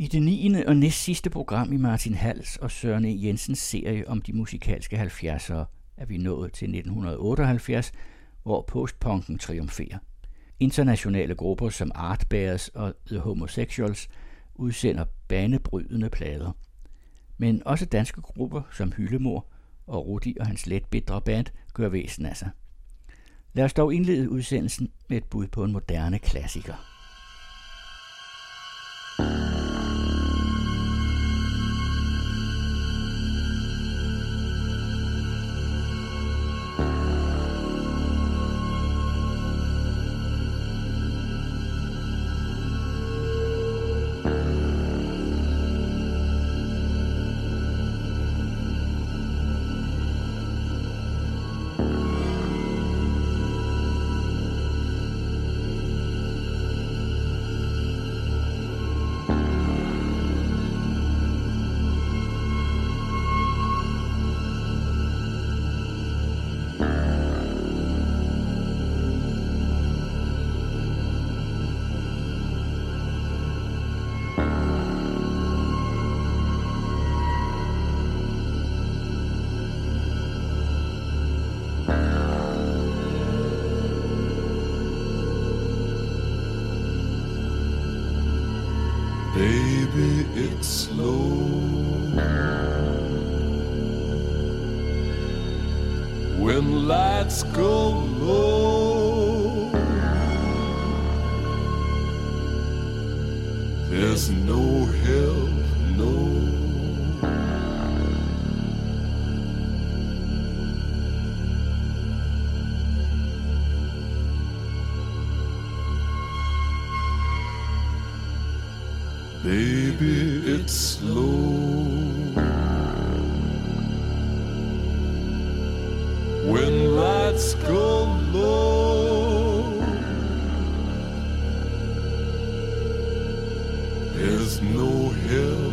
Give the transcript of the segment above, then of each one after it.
I det 9. og næst sidste program i Martin Hals og Søren E. Jensens serie om de musikalske 70'ere er vi nået til 1978, hvor postpunken triumferer. Internationale grupper som Art Bears og The Homosexuals udsender banebrydende plader. Men også danske grupper som Hyllemor og Rudi og hans let bedre band gør væsen af sig. Lad os dog indlede udsendelsen med et bud på en moderne klassiker. baby, no hill.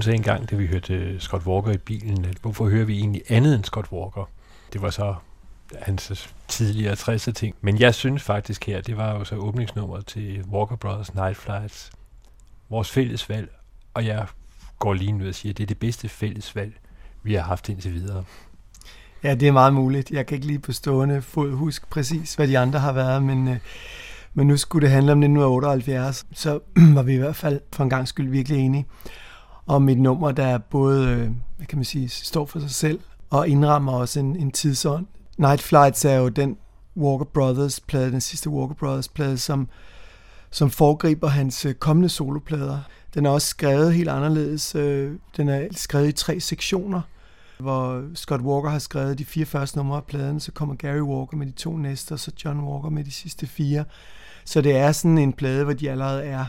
Min sagde engang, da vi hørte øh, Scott Walker i bilen, at hvorfor hører vi egentlig andet end Scott Walker? Det var så hans tidligere 60'er ting. Men jeg synes faktisk her, det var jo så åbningsnummeret til Walker Brothers Night Flights. Vores fælles valg, og jeg går lige nu og siger, at det er det bedste fælles valg, vi har haft indtil videre. Ja, det er meget muligt. Jeg kan ikke lige på stående fod huske præcis, hvad de andre har været, men, øh, men nu skulle det handle om 1978, så var vi i hvert fald for en gang skyld virkelig enige om et nummer, der både, øh, hvad kan man sige, står for sig selv og indrammer også en, en tidsånd. Night Flights er jo den Walker Brothers plade, den sidste Walker Brothers plade, som, som foregriber hans øh, kommende soloplader. Den er også skrevet helt anderledes. Øh, den er skrevet i tre sektioner, hvor Scott Walker har skrevet de fire første numre af pladen, så kommer Gary Walker med de to næste, og så John Walker med de sidste fire. Så det er sådan en plade, hvor de allerede er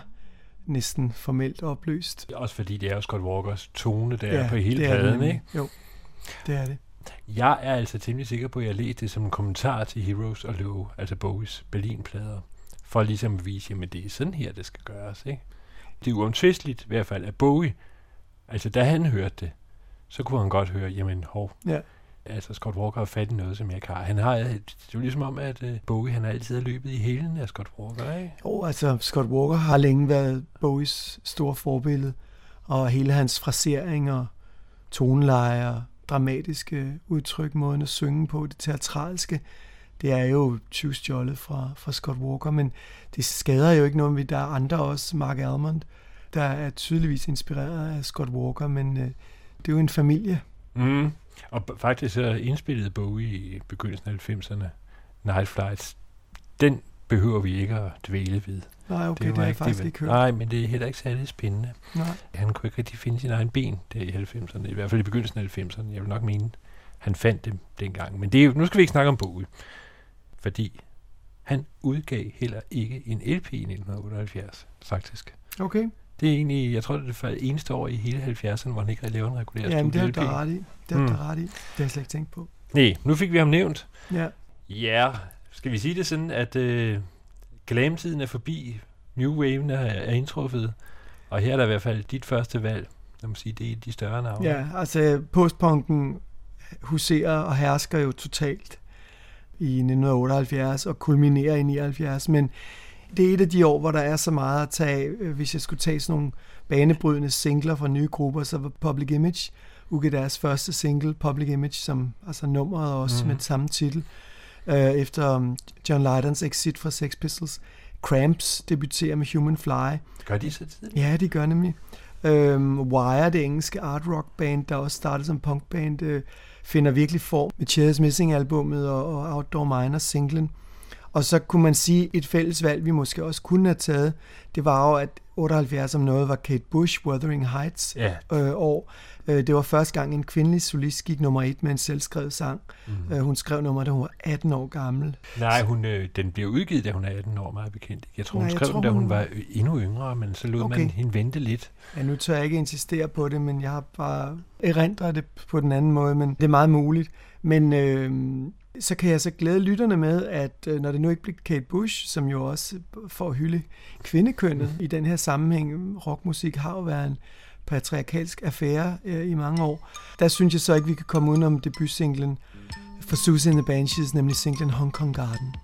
næsten formelt opløst. Også fordi det er jo Scott Walkers tone, der ja, er på hele pladen, ikke? Jo, det er det. Jeg er altså temmelig sikker på, at jeg læste det som en kommentar til Heroes og Low, altså Bowies Berlin-plader, for ligesom at vise, at det er sådan her, det skal gøres. Ikke? Det er uomtvisteligt i hvert fald, at Bowie, altså da han hørte det, så kunne han godt høre, jamen hov, Ja. Altså Scott Walker har fat i noget, som jeg ikke har. Han har, det er jo ligesom om, at uh, Bowie, han har altid har løbet i hælen af Scott Walker, ikke? Jo, altså Scott Walker har længe været Bowies store forbillede, og hele hans fraseringer, tonelejer, dramatiske udtryk, måden at synge på, det teatralske, det er jo tyvstjålet fra, fra Scott Walker, men det skader jo ikke noget, ved der er andre også, Mark Almond, der er tydeligvis inspireret af Scott Walker, men øh, det er jo en familie. Mm. Og faktisk så indspillede Bowie i begyndelsen af 90'erne Night Flights. Den behøver vi ikke at dvæle ved. Nej, okay, det, var det har jeg faktisk det, ikke hørt. Nej, men det er heller ikke særlig spændende. Nej. Han kunne ikke rigtig finde sin egen ben der i 90'erne, i hvert fald i begyndelsen af 90'erne. Jeg vil nok mene, han fandt dem dengang. Men det er nu skal vi ikke snakke om Bowie, fordi han udgav heller ikke en LP i 1978, faktisk. Okay, Det er egentlig, jeg tror, det er det eneste år i hele 70'erne, hvor han ikke har lavet en regulær jamen det har studie-LP. du da ret i. Det du Mm. ret i. Det har jeg slet ikke tænkt på. Nej, nu fik vi ham nævnt. Ja, Ja, skal vi sige det sådan, at øh, glam-tiden er forbi, New Waven er, er indtruffet, og her er der i hvert fald dit første valg. Lad mig sige, det er de større navne. Ja, altså postpunken huserer og hersker jo totalt i 1978 og kulminerer i 79, men det er et af de år, hvor der er så meget at tage. Øh, Hvis jeg skulle tage sådan nogle banebrydende singler fra nye grupper, så var Public Image udgivet deres første single, Public Image, som altså nummeret også mm. med samme titel, øh, efter um, John Lydons exit fra Sex Pistols. Cramps debuterer med Human Fly, Gør de så tidligt? Ja, de gør nemlig. Øhm, Wire, det engelske art rock band, der også startede som punkband, øh, finder virkelig form med Cheers Missing albummet og, og Outdoor Miners singlen. Og så kunne man sige, et fælles valg, vi måske også kunne have taget, det var jo, at 78 om noget var Kate Bush, Wuthering Heights Ja. øh, år. Øh, det var første gang, en kvindelig solist gik nummer et med en selvskrevet sang. Mm. Øh, hun skrev nummer, da hun var 18 år gammel. Nej, hun, øh, den bliver udgivet, da hun er 18 år, meget bekendt. Jeg tror, hun skrev tror, den, da hun hun- var endnu yngre, men så lod Okay. man hende vente lidt. Ja, nu tør jeg ikke insistere på det, men jeg har bare erindret det på den anden måde, men det er meget muligt. Men øh, så kan jeg så glæde lytterne med, at øh, når det nu ikke bliver Kate Bush, som jo også får at hylde kvindekønnet i den her sammenhæng, rockmusik har jo været en patriarkalsk affære øh, i mange år, der synes jeg så ikke, vi kan komme udenom debutsinglen for Susie and the Banshees, nemlig singlen Hong Kong Garden.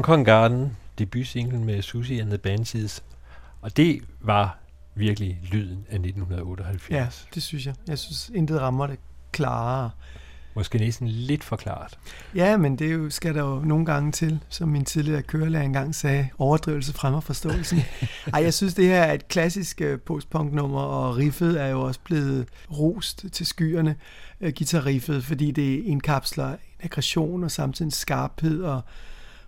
Hong Kong Garden, debutsingle med Susie and the Banshees. Og det var virkelig lyden af 1978. Ja, det synes jeg. Jeg synes, intet rammer det klarere. Måske næsten lidt forklaret. Ja, men det jo, skal der jo nogle gange til, som min tidligere kørelærer engang sagde, overdrivelse fremmer forståelsen. Ej, jeg synes, det her er et klassisk uh, postpunk-nummer, og riffet er jo også blevet rost til skyerne, uh, guitarriffet, fordi det indkapsler en aggression og samtidig skarphed og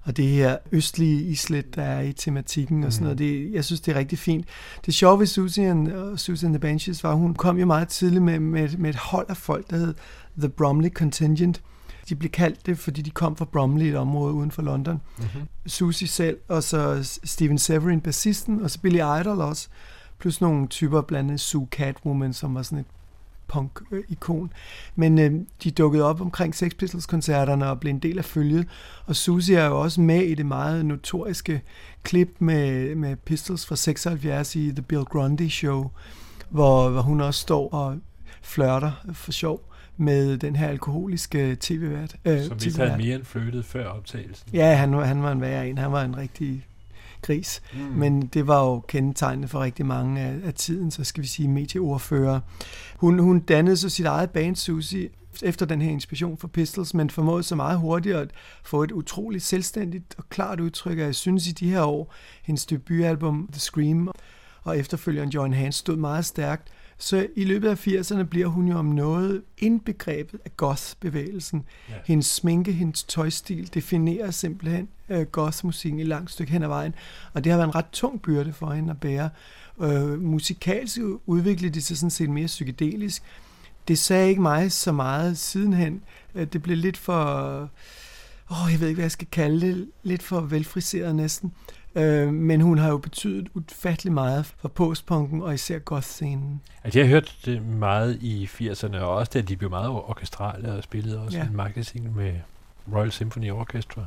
og det her østlige islet, der er i tematikken og sådan noget. Det, jeg synes, det er rigtig fint. Det sjove ved Susan og Susan the Banshees var, hun kom jo meget tidligt med, med, med et hold af folk, der hed The Bromley Contingent. De blev kaldt det, fordi de kom fra Bromley, et område uden for London. Mm-hmm. Susie selv, og så Steven Severin, bassisten, og så Billy Idol også. Plus nogle typer, blandt andet Sue Catwoman, som var sådan et punk-ikon. Men øh, de dukkede op omkring Sex Pistols-koncerterne og blev en del af følget. Og Susie er jo også med i det meget notoriske klip med, med Pistols fra 76 i The Bill Grundy Show, hvor, hvor hun også står og flørter for sjov med den her alkoholiske tv-vært. Øh, Som vi havde mere end flyttet før optagelsen. Ja, han, han var en værre en. Han var en rigtig gris. Mm. Men det var jo kendetegnende for rigtig mange af, af tiden, så skal vi sige medieordfører. Hun, hun dannede så sit eget band, Susie, efter den her inspiration for Pistols, men formåede så meget hurtigt at få et utroligt selvstændigt og klart udtryk, jeg synes i de her år, hendes debutalbum The Scream og efterfølgeren Joan Hans stod meget stærkt, så i løbet af 80'erne bliver hun jo om noget indbegrebet af goth-bevægelsen. Ja. Hendes sminke, hendes tøjstil definerer simpelthen uh, goth-musikken i langt stykke hen ad vejen. Og det har været en ret tung byrde for hende at bære. Uh, musikalsk udviklede det sig sådan set mere psykedelisk. Det sagde ikke mig så meget sidenhen. Uh, det blev lidt for... Åh, oh, jeg ved ikke, hvad jeg skal kalde det. Lidt for velfriseret næsten. Øh, men hun har jo betydet ufattelig meget for postpunken og især goth-scenen. Altså, jeg har hørt det meget i 80'erne, og også da de blev meget orkestrale og spillede også ja. en magasin med Royal Symphony Orchestra.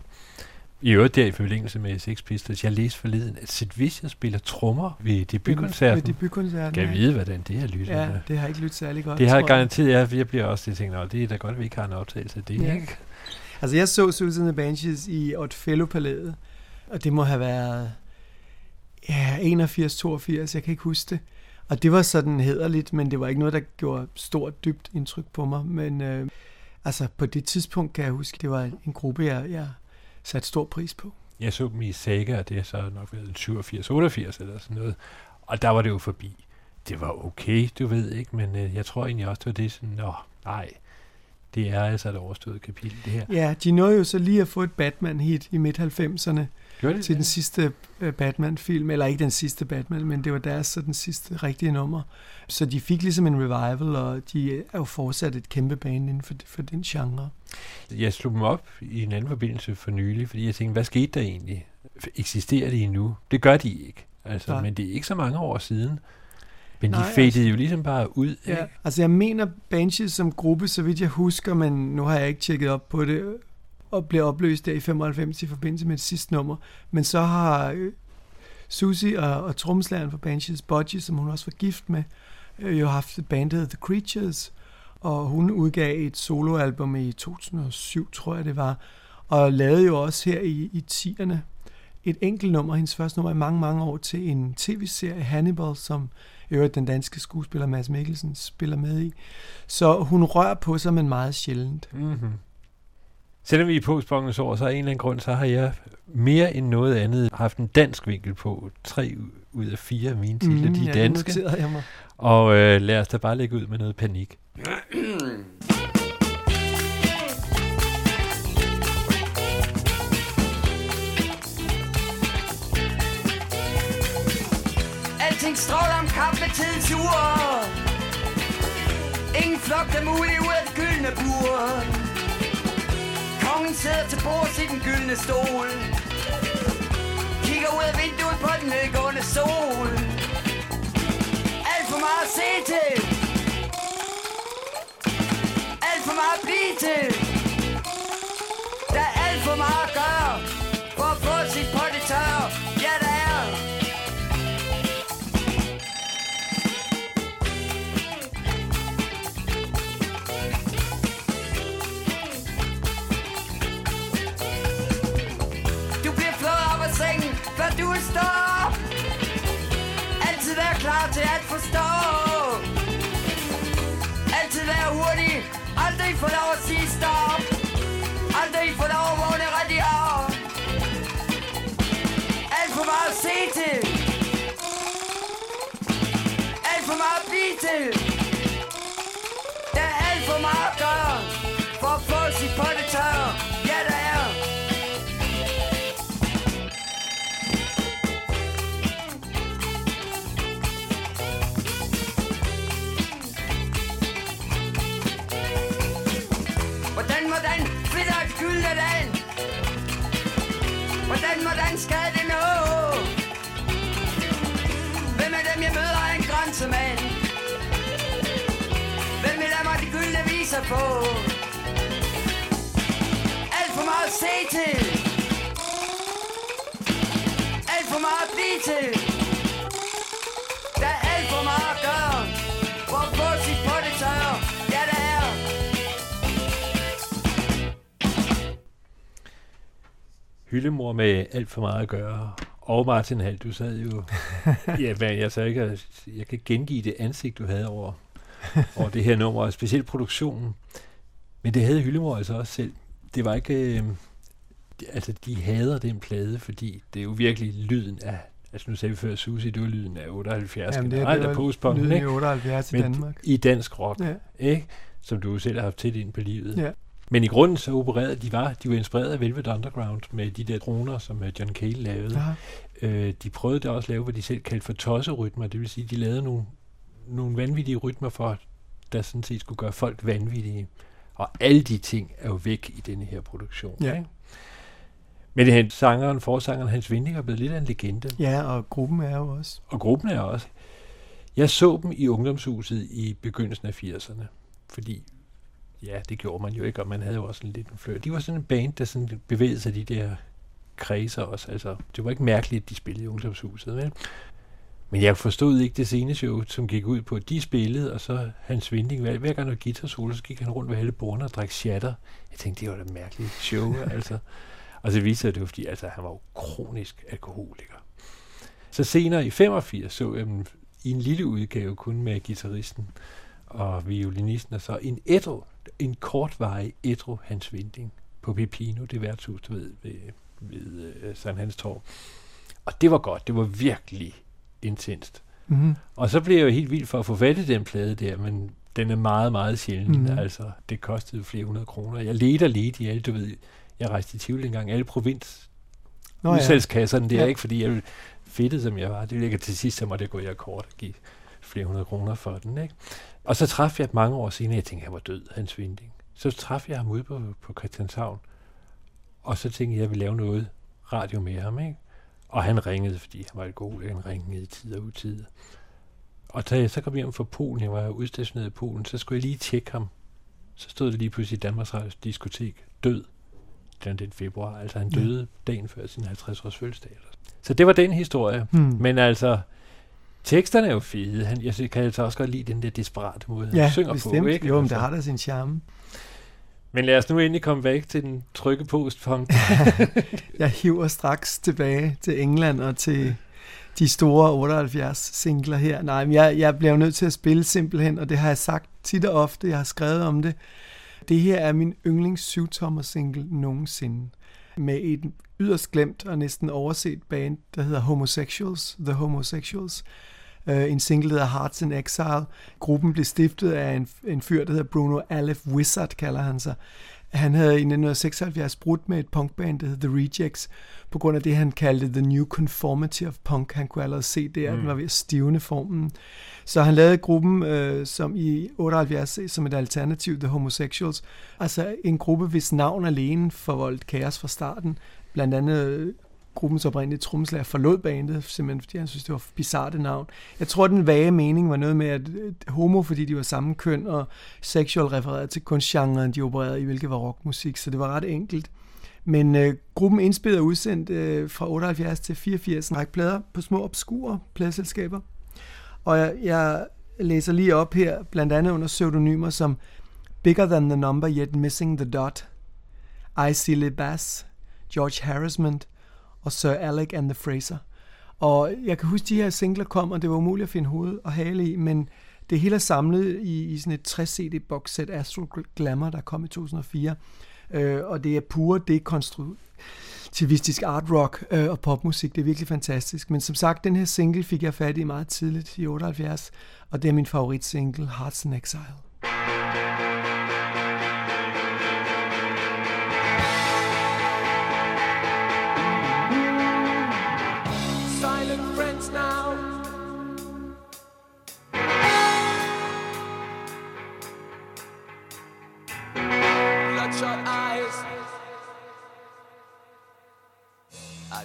I øvrigt der i forlængelse med Sex Pistols, jeg læste forleden, at Sid Vicious spiller trommer ved debutkoncerten. Ved debutkoncerten, Kan jeg vide, hvordan det har lyttet? Ja, det har ikke lyttet særlig godt. Det har garanteret, jeg, jeg bliver også det tænkt, det er da godt, at vi ikke har en optagelse af det, ja. ikke? Altså, jeg så Susan the Banshees i Othello-palæet, og det må have været ja, 81, 82, jeg kan ikke huske det. Og det var sådan hederligt, men det var ikke noget, der gjorde stort, dybt indtryk på mig. Men øh, altså på det tidspunkt kan jeg huske, det var en gruppe, jeg, jeg satte stor pris på. Jeg så dem i Saga, og det er så nok været 87, 88 eller sådan noget. Og der var det jo forbi. Det var okay, du ved ikke, men øh, jeg tror egentlig også, det var det sådan, nå, nej, det er altså et overstået kapitel, det her. Ja, de nåede jo så lige at få et Batman-hit i midt-90'erne til det? den sidste øh, Batman-film, eller ikke den sidste Batman, men det var deres så den sidste rigtige nummer. Så de fik ligesom en revival, og de er jo fortsat et kæmpe band inden for, for den genre. Jeg slog dem op i en anden forbindelse for nylig, fordi jeg tænkte, hvad skete der egentlig? Eksisterer de endnu? Det gør de ikke. Altså, Nej. men det er ikke så mange år siden. Men Nej, de fadede altså, jo ligesom bare ud. Ja, ikke? altså jeg mener Banshees som gruppe, så vidt jeg husker, men nu har jeg ikke tjekket op på det, og blev opløst der i 95 i forbindelse med det sidste nummer. Men så har øh, Susie og, og tromslæren for Banshees, Budgie, som hun også var gift med, øh, jo haft et band, der The Creatures, og hun udgav et soloalbum i 2007, tror jeg det var, og lavede jo også her i, i 10'erne et enkelt nummer, hendes første nummer i mange, mange år, til en tv-serie, Hannibal, som øvrigt den danske skuespiller Mads Mikkelsen spiller med i. Så hun rører på sig, men meget sjældent. Mm-hmm. Selvom vi er i postbongens år, så er en eller anden grund, så har jeg mere end noget andet haft en dansk vinkel på. Tre ud af fire af mine titler, mm, de er ja, danske. Jeg mig. Og øh, lad os da bare lægge ud med noget panik. Alting stråler om kamp med tidens ure Ingen flok, der muligt ud af det gyldne bur Kongen sidder til bords i den gyldne stol. Kigger ud af vinduet på den nedgående sol. Alt for meget at se til. Alt for meget at blive til. Der er alt for meget at gøre For at få sit potte tør klar til at forstå. Altid være hurtig. Aldrig få lov at sige stop. Aldrig få lov at vågne rigtig op. Alt for meget at se til. Alt for meget at blive til. Der er alt for meget at gøre For at få sit på det tørre er en? Hvem vil have mig de gyldne viser på? Alt for meget at se til Alt for meget at blive til Der er alt for meget at gøre For at få sit på det tørre Ja, der er Hyldemor med alt for meget at gøre. Og Martin Hall, du sad jo... ja, hvad, jeg, så ikke, jeg kan gengive det ansigt, du havde over, over det her nummer, og specielt produktionen. Men det havde Hyldemor altså også selv. Det var ikke... Øh, altså, de hader den plade, fordi det er jo virkelig lyden af... Altså, nu sagde vi før, Susi, det var lyden af 78. Jamen, det, generelt det var postpunken, lyden i ikke? 78 i Men Danmark. I dansk rock, Ja. ikke? Som du selv har haft tæt ind på livet. Ja. Men i grunden så opererede de var, de var inspireret af Velvet Underground med de der droner, som øh, John Cale lavede. Øh, de prøvede da også at lave, hvad de selv kaldte for tosserytmer. Det vil sige, de lavede nogle, nogle vanvittige rytmer for, der sådan set skulle gøre folk vanvittige. Og alle de ting er jo væk i denne her produktion. Ja. Ikke? Men han, sangeren, forsangeren Hans Vinding er blevet lidt af en legende. ja, og gruppen er jo også. Og gruppen er også. Jeg så dem i ungdomshuset i begyndelsen af 80'erne. Fordi, ja, det gjorde man jo ikke, og man havde jo også en lidt en flør. De var sådan en band, der sådan bevægede sig de der kredser også. Altså, det var ikke mærkeligt, at de spillede i ungdomshuset, vel? Men jeg forstod ikke det sceneshow, som gik ud på, at de spillede, og så Hans Vinding, hver, hver gang der guitar solo, så gik han rundt ved alle bordene og drak shatter. Jeg tænkte, det var da mærkeligt show, altså. Og så viste det var fordi, altså, han var jo kronisk alkoholiker. Så senere i 85 så jeg dem i en lille udgave kun med gitarristen og violinisten, og så en ædru, en kortvarig ædru Hans Vinding på Pepino, det værtshus, du ved, ved, ved uh, Sankt Hans Torv. Og det var godt, det var virkelig intenst. Mm-hmm. Og så blev jeg jo helt vild for at få fat i den plade der, men den er meget, meget sjælden. Mhm. Mm. Altså, det kostede flere hundrede kroner. Jeg ledte og ledte i alle, du ved, jeg rejste i Tivoli engang, alle provins Nå ja. udsalgskasserne. Det er Ja. ikke, fordi jeg fedtet, som jeg var. Det ligger til sidst, så måtte jeg gå i akkord og give flere hundrede kroner for den. Ikke? Og så traf jeg mange år senere, jeg tænkte, han var død, Hans Vinding. Så traf jeg ham ude på, på Christianshavn, og så tænkte jeg, at jeg ville lave noget radio med ham. Ikke? Og han ringede, fordi han var alkoholiker, han ringede i tid og utid. Og da jeg så kom hjem fra Polen, jeg var udstationeret i Polen, så skulle jeg lige tjekke ham. Så stod det lige pludselig i Danmarks Radios diskotek, død, den, den februar. Altså han Ja. døde dagen før sin 50-års fødselsdag. Så det var den historie. Hmm. Men altså, teksterne er jo fede. Han, jeg kan altså også godt lide den der desperate måde, han ja, synger bestemt. på. Ikke? Jo, men Altså. det har da sin charme. Men lad os nu endelig komme væk til den trygge postpunk. Jeg hiver straks tilbage til England og til de store 78 singler her. Nej, men jeg, jeg bliver jo nødt til at spille simpelthen, og det har jeg sagt tit og ofte, jeg har skrevet om det. Det her er min yndlings syvtommer single nogensinde. Med et yderst glemt og næsten overset band, der hedder Homosexuals, The Homosexuals. Uh, en single, der hedder Hearts in Exile. Gruppen blev stiftet af en, en fyr, der hedder Bruno Aleph Wizard, kalder han sig. Han havde i 1976 brudt med et punkband, der hed The Rejects, på grund af det, han kaldte The New Conformity of Punk. Han kunne allerede se det, at Mm. den var ved at stivne formen. Så han lavede gruppen øh, som i 78 ses som et alternativ, The Homosexuals. Altså en gruppe, hvis navn alene forvoldt kaos fra starten. Blandt andet øh, gruppens oprindelige trommeslager forlod bandet, simpelthen fordi han synes, det var bizarre navn. Jeg tror, den vage mening var noget med, at homo, fordi de var samme køn, og sexual refereret til kunstgenren, de opererede i, hvilket var rockmusik, så det var ret enkelt. Men øh, gruppen indspillede og udsendt øh, fra 78 til 84 en række plader på små obskure pladeselskaber. Og jeg, jeg læser lige op her, blandt andet under pseudonymer som Bigger Than The Number Yet Missing The Dot, I Silly Bass, George Harrisman og Sir Alec and the Fraser. Og jeg kan huske, de her singler kom, og det var umuligt at finde hoved og hale i, men det hele er samlet i, i sådan et 60 CD boxsæt Astro Glamour, der kom i 2004. Øh, og det er pure dekonstruktivistisk art rock øh, og popmusik. Det er virkelig fantastisk. Men som sagt, den her single fik jeg fat i meget tidligt i 78, og det er min favorit single, Hearts in Exile.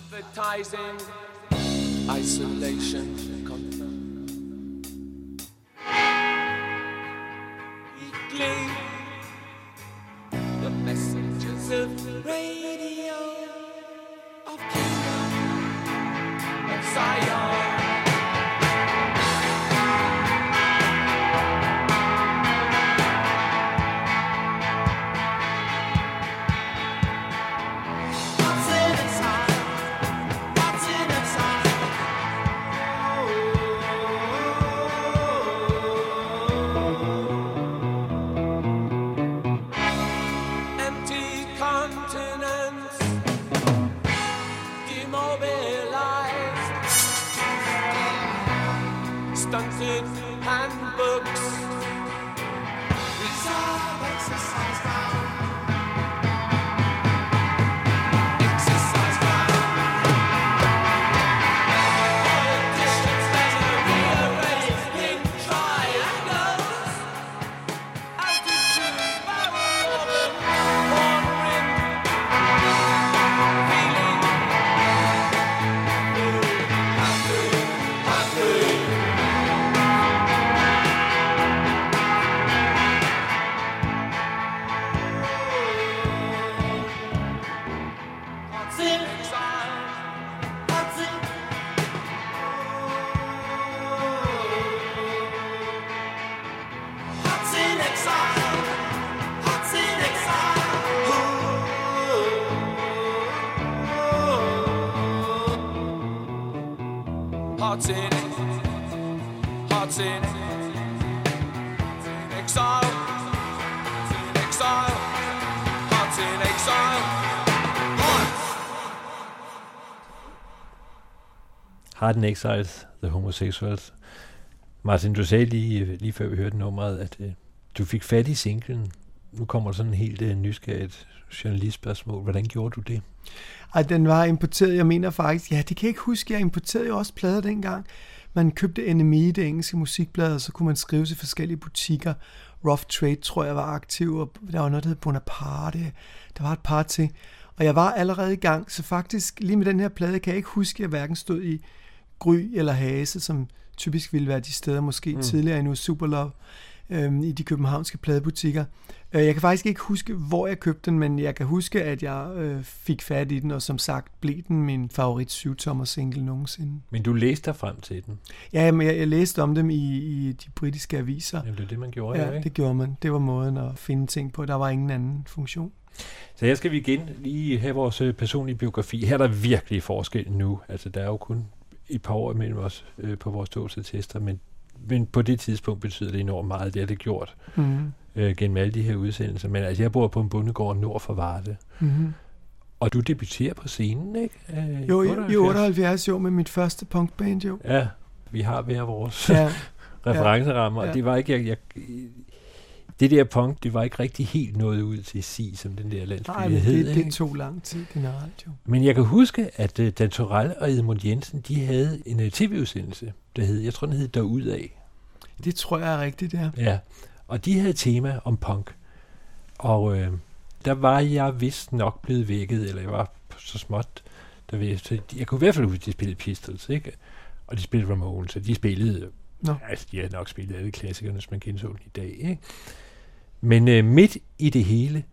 Advertising. Isolation. Weekly. The messengers of radio. Of kingdom of Zion. Heart and Exiles, The Homosexuals. Martin, du sagde lige, lige før vi hørte nummeret, at øh, du fik fat i singlen. Nu kommer der sådan en helt øh, nysgerrigt journalistspørgsmål. Hvordan gjorde du det? Ej, den var importeret, jeg mener faktisk, ja, det kan jeg ikke huske, jeg importerede jo også plader dengang. Man købte NME, det engelske musikblad, og så kunne man skrive til forskellige butikker. Rough Trade, tror jeg, var aktiv, og der var noget, der hed Bonaparte. Der var et par til. Og jeg var allerede i gang, så faktisk lige med den her plade, kan jeg ikke huske, at jeg hverken stod i Gry eller Hase, som typisk ville være de steder, måske mm. tidligere endnu Superlove, øhm, i de københavnske pladebutikker. Øh, Jeg kan faktisk ikke huske, hvor jeg købte den, men jeg kan huske, at jeg øh, fik fat i den, og som sagt blev den min favorit syvtommer single nogensinde. Men du læste dig frem til den. Ja, men jeg, jeg læste om dem i, i de britiske aviser. Jamen, det er det, man gjorde, Ja, ikke? det gjorde man. Det var måden at finde ting på. Der var ingen anden funktion. Så her skal vi igen lige have vores øh, personlige biografi. Her er der virkelig forskel nu. Altså, der er jo kun et par år imellem os øh, på vores dåbsattester, men, men på det tidspunkt betyder det enormt meget. Det har det gjort Mm. øh, gennem alle de her udsendelser. Men altså, jeg bor på en bondegård nord for Varde. Mm-hmm. Og du debuterer på scenen, ikke? Øh, Jo, i, i 78 jo med mit første punkband jo. Ja, vi har hver vores Ja, referencerammer, Ja. og det var ikke, jeg, jeg, det der punk, det var ikke rigtig helt nået ud til sig, som den der landsby nej, men hed. det, det tog lang tid generelt jo. Men jeg kan huske, at uh, Dan Torell og Edmund Jensen, de havde en uh, tv-udsendelse, der hed, jeg tror, den hed Derudad. Det tror jeg er rigtigt, ja. Ja, og de havde tema om punk. Og øh, der var jeg vist nok blevet vækket, eller jeg var så småt, der ved, så de- jeg kunne i hvert fald huske, at de spillede Pistols, ikke? Og de spillede Ramones, så de spillede, Nå. altså de havde nok spillet alle klassikerne, hvis man kendte sådan i dag, ikke? Men øh, midt i det hele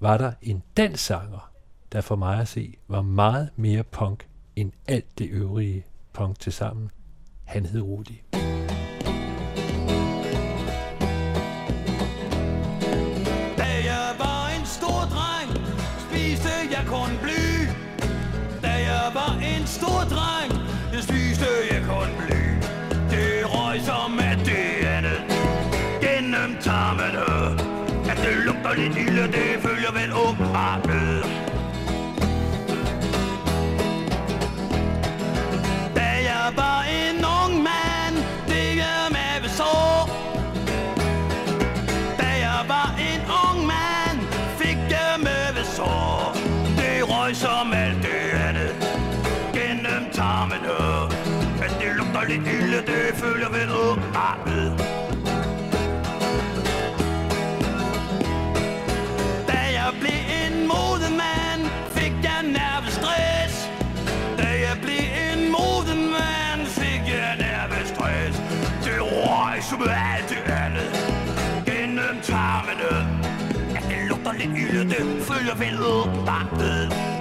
var der en dansk sanger, der for mig at se var meget mere punk end alt det øvrige punk til sammen. Han hed Rudi. Da jeg var en stor dreng, spiste jeg kun bly. Da jeg var en stor dreng, jeg spiste jeg kun bly. Det lille, det følger vel åbenbart med. Da jeg var en ung mand, det jeg er så. Da jeg var en ung mand, fik jeg med så. Det røg som alt det andet gennem tarmene. Men øh, det lugter lidt ilde, det følger vel åbenbart det det følger vel åbenbart med.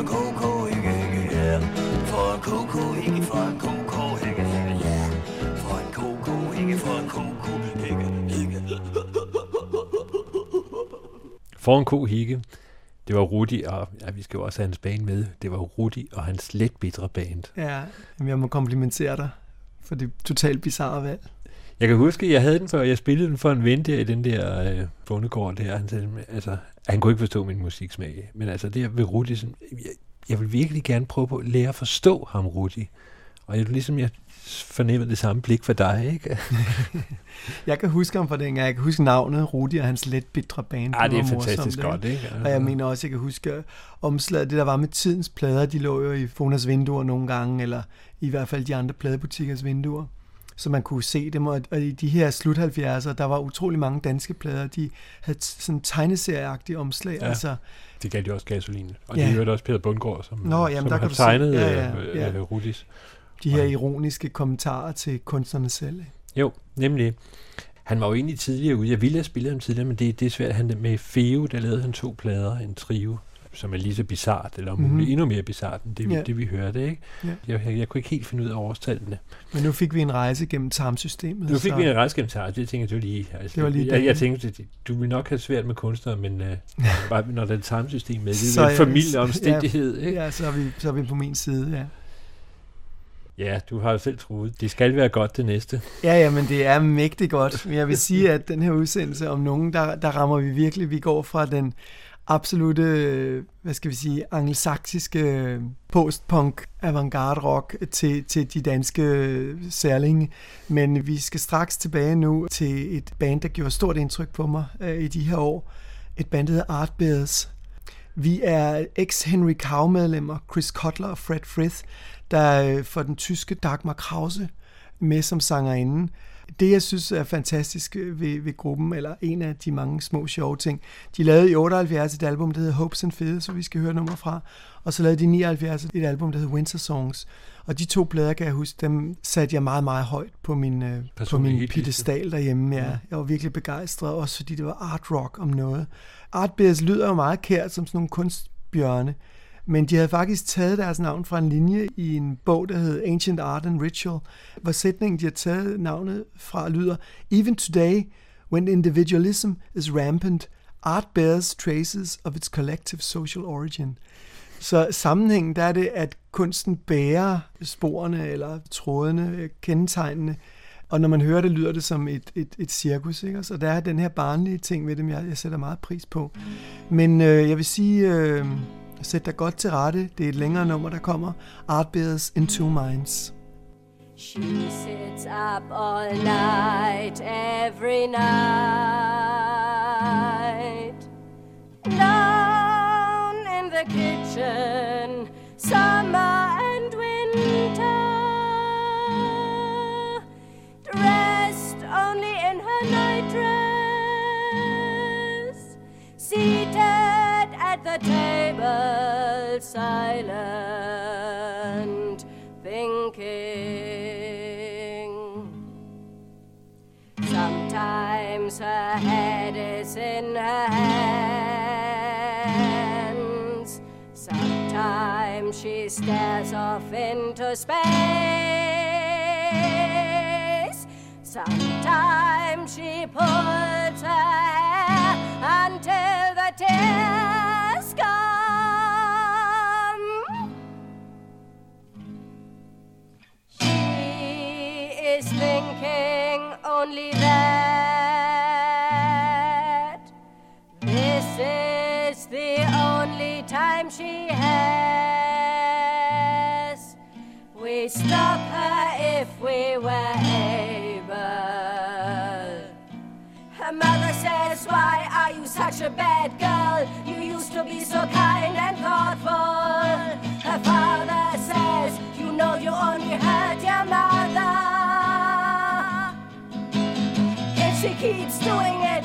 En koko, ikke ikke ja. For en koko, ikke for en koko, ikke ikke ja. For en koko, ikke for en koko, ikke ikke For en ko hikke. Det var Rudi, og ja, vi skal jo også have hans band med. Det var Rudi og hans let bitre band. Ja, jeg må komplimentere dig for det totalt bizarre valg. Jeg kan huske, at jeg havde den før, jeg spillede den for en ven der i den der øh, bondegård der. Han, sagde, altså, han kunne ikke forstå min musiksmag. Men altså, det ved Rudi, sådan, jeg, jeg vil virkelig gerne prøve på at lære at forstå ham, Rudi. Og jeg, ligesom jeg fornemmede det samme blik for dig, ikke? Jeg kan huske ham fra dengang. Jeg kan huske navnet, Rudi og hans let bitre band. Ej, det er fantastisk ikke? godt, ikke? Og jeg mener også, jeg kan huske omslaget, det der var med tidens plader, de lå jo i Fonas vinduer nogle gange, eller i hvert fald de andre pladebutikkers vinduer, så man kunne se dem. Og og i de her slut 70'er, der var utrolig mange danske plader, de havde sådan tegneserieagtige omslag. Ja. Altså, Det gav jo også gasolin. Og Ja. det hørte også Peter Bundgaard, som, Nå, jamen, som der har kan tegnet Ja, ja, ja, ja, ja. Rudis. de her ironiske kommentarer til kunstnerne selv. ikke? Jo, nemlig. Han var jo egentlig tidligere ude. Jeg ville have spillet ham tidligere, men det, det er svært. Han, med Feo, der lavede han to plader, en trio, som er lige så bizart, eller om muligt endnu mere bizart, end det, vi, Ja. det vi hørte. Ikke? Ja. Jeg, jeg, jeg, kunne ikke helt finde ud af årstallene. Men nu fik vi en rejse gennem tarmsystemet. Nu fik så, vi en rejsgennemtar, det tænkte jeg, det var lige... Altså, Det var lige jeg, jeg dagen. tænkte, at du vil nok have svært med kunstnere, men uh, bare, når der er et tarmsystem med, det er en familieomstændighed. Ja, ikke? Ja, så er, vi, så er vi på min side, ja. ja, du har jo selv troet. Det skal være godt det næste. Ja, ja, men det er mægtigt godt. Men jeg vil sige, at den her udsendelse om nogen, der, der rammer vi virkelig. Vi går fra den absolute, hvad skal vi sige, angelsaksiske postpunk avantgarde rock til, til de danske særlinge. Men vi skal straks tilbage nu til et band, der gjorde stort indtryk på mig øh, i de her år. Et band, der hedder Artbears. Vi er ex-Henry Cow-medlemmer, Chris Cutler og Fred Frith, der øh, får den tyske Dagmar Krause med som sangerinde. Det, jeg synes er fantastisk ved, ved gruppen, eller en af de mange små sjove ting, de lavede i 78 et album, der hedder Hopes and Fears, så vi skal høre nummer fra, og så lavede de i 79 et album, der hedder Winter Songs. Og de to plader, kan jeg huske, dem satte jeg meget, meget højt på min, øh, på min pedestal derhjemme. Ja. Jeg var virkelig begejstret, også fordi det var art rock om noget. Artbears lyder jo meget kært som sådan nogle kunstbjørne, men de havde faktisk taget deres navn fra en linje i en bog, der hed Ancient Art and Ritual, hvor sætningen, de har taget navnet fra, lyder Even today, when individualism is rampant, art bears traces of its collective social origin. Så sammenhængen, der er det, at kunsten bærer sporene eller trådene, kendetegnene, og når man hører det, lyder det som et, et, et cirkus, ikke? Så der er den her barnlige ting ved dem, jeg, jeg sætter meget pris på. Men øh, jeg vil sige, øh, sæt dig godt til rette. Det er et længere nummer, der kommer. Art Bears in Two Minds. She sits up all night, every night. Down in the kitchen, summer all silent, thinking. Sometimes her head is in her hands. Sometimes she stares off into space. Sometimes she pulls a bad girl? You used to be so kind and thoughtful. Her father says, You know you only hurt your mother. And she keeps doing it,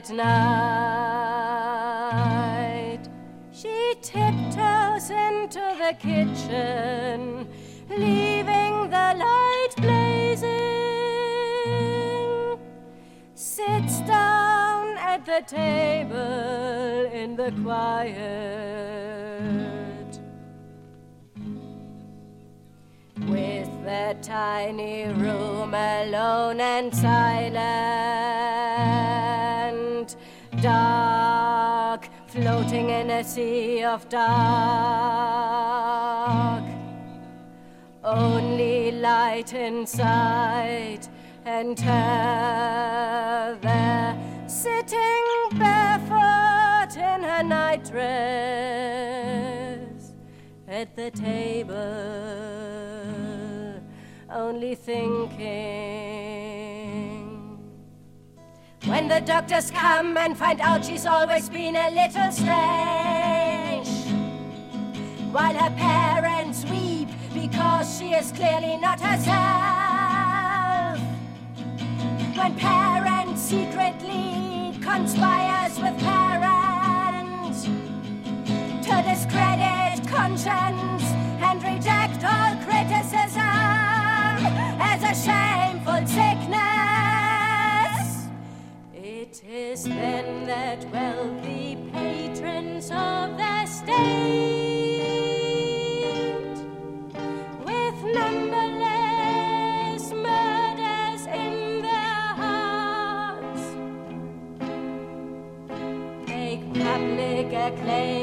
quiet night she tiptoes into the kitchen, leaving the light blazing. Sits down at the table in the quiet. with the tiny room alone and silent, floating in a sea of dark. Only light inside, and her there, sitting barefoot in her nightdress at the table, only thinking. When the doctors come and find out she's always been a little strange, while her parents weep because she is clearly not herself. When parents secretly conspires with parents to discredit conscience and reject all criticism as a shameful sickness. 'Tis then that wealthy patrons of their state, with numberless murders in their hearts, make public acclaim.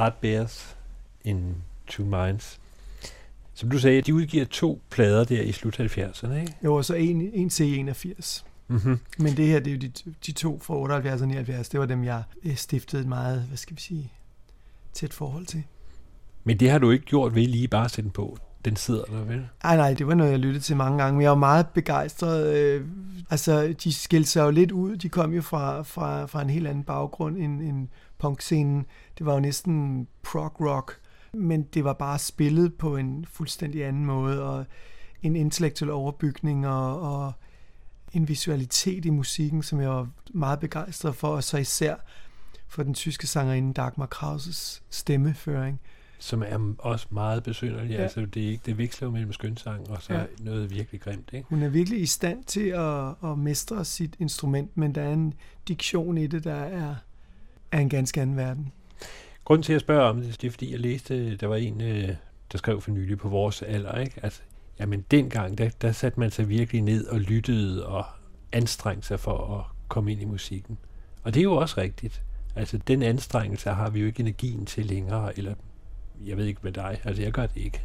Art Bears in Two Minds. Som du sagde, de udgiver to plader der i slut 70'erne, ikke? Jo, og så en, en C81. Mm-hmm. Men det her, det er jo de, de to fra 78 og 79, det var dem, jeg stiftede et meget, hvad skal vi sige, tæt forhold til. Men det har du ikke gjort ved lige bare at sætte den på. Den sidder der, vel? Nej, nej, det var noget, jeg lyttede til mange gange, men jeg var meget begejstret. Øh, altså, de skilte sig jo lidt ud. De kom jo fra, fra, fra en helt anden baggrund end, end punkscenen. Det var jo næsten prog-rock, men det var bare spillet på en fuldstændig anden måde, og en intellektuel overbygning, og, og en visualitet i musikken, som jeg var meget begejstret for, og så især for den tyske sangerinde Dagmar Krauses stemmeføring. Som er også meget besynderlig. Ja. Altså, det, er ikke, det veksler jo mellem skønsang og så Ja. noget virkelig grimt, ikke? Hun er virkelig i stand til at, at mestre sit instrument, men der er en diktion i det, der er, er en ganske anden verden. Grunden til, at jeg spørger om det, det er, fordi jeg læste, der var en, øh, der skrev for nylig på vores alder, ikke? Altså, jamen dengang, der, der satte man sig virkelig ned og lyttede og anstrengte sig for at komme ind i musikken. Og det er jo også rigtigt. Altså, den anstrengelse har vi jo ikke energien til længere, eller jeg ved ikke med dig, altså jeg gør det ikke.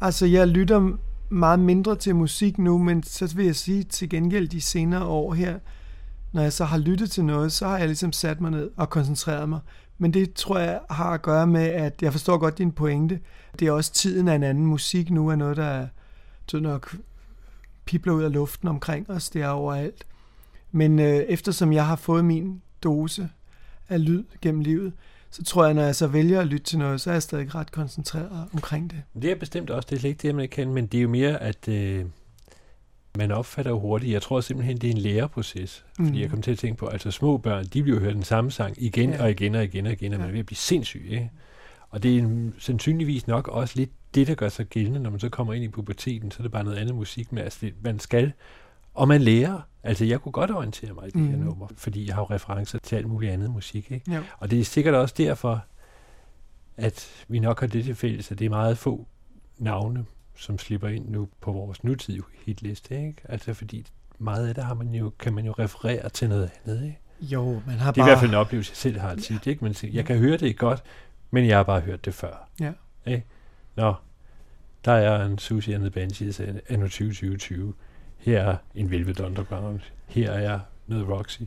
Altså, jeg lytter meget mindre til musik nu, men så vil jeg sige til gengæld de senere år her, når jeg så har lyttet til noget, så har jeg ligesom sat mig ned og koncentreret mig. Men det tror jeg har at gøre med, at jeg forstår godt din pointe. Det er også tiden af en anden musik nu, er noget, der er nok pipler ud af luften omkring os. Det er overalt. Men øh, eftersom jeg har fået min dose af lyd gennem livet, så tror jeg, når jeg så vælger at lytte til noget, så er jeg stadig ret koncentreret omkring det. Det er bestemt også, det er ikke det, man kan, men det er jo mere, at øh, man opfatter jo hurtigt. Jeg tror simpelthen, det er en læreproces. Fordi Mhm. jeg kom til at tænke på, altså små børn, de bliver jo hørt den samme sang igen Ja. og igen og igen og igen, og man er Ja. ved at blive sindssyg. Ikke? Og det er sandsynligvis nok også lidt det, der gør sig gældende, når man så kommer ind i puberteten, så er det bare noget andet musik med. Altså det, man skal, og man lærer. Altså jeg kunne godt orientere mig i det her Mhm. nummer, fordi jeg har jo referencer til alt muligt andet musik. Ikke? Ja. Og det er sikkert også derfor, at vi nok har det til fælles, at det er meget få navne, som slipper ind nu på vores nutidige hitliste. Ikke? Altså fordi meget af det har man jo, kan man jo referere til noget andet. Ikke? Jo, man har Det er bare... i hvert fald en oplevelse, jeg selv har tit. Ikke? Men jeg kan høre det godt, men jeg har bare hørt det før. Ja. Ikke? Nå, der er en Susie and the Banshees anno 2020. Her er en Velvet Underground. Her er noget Roxy.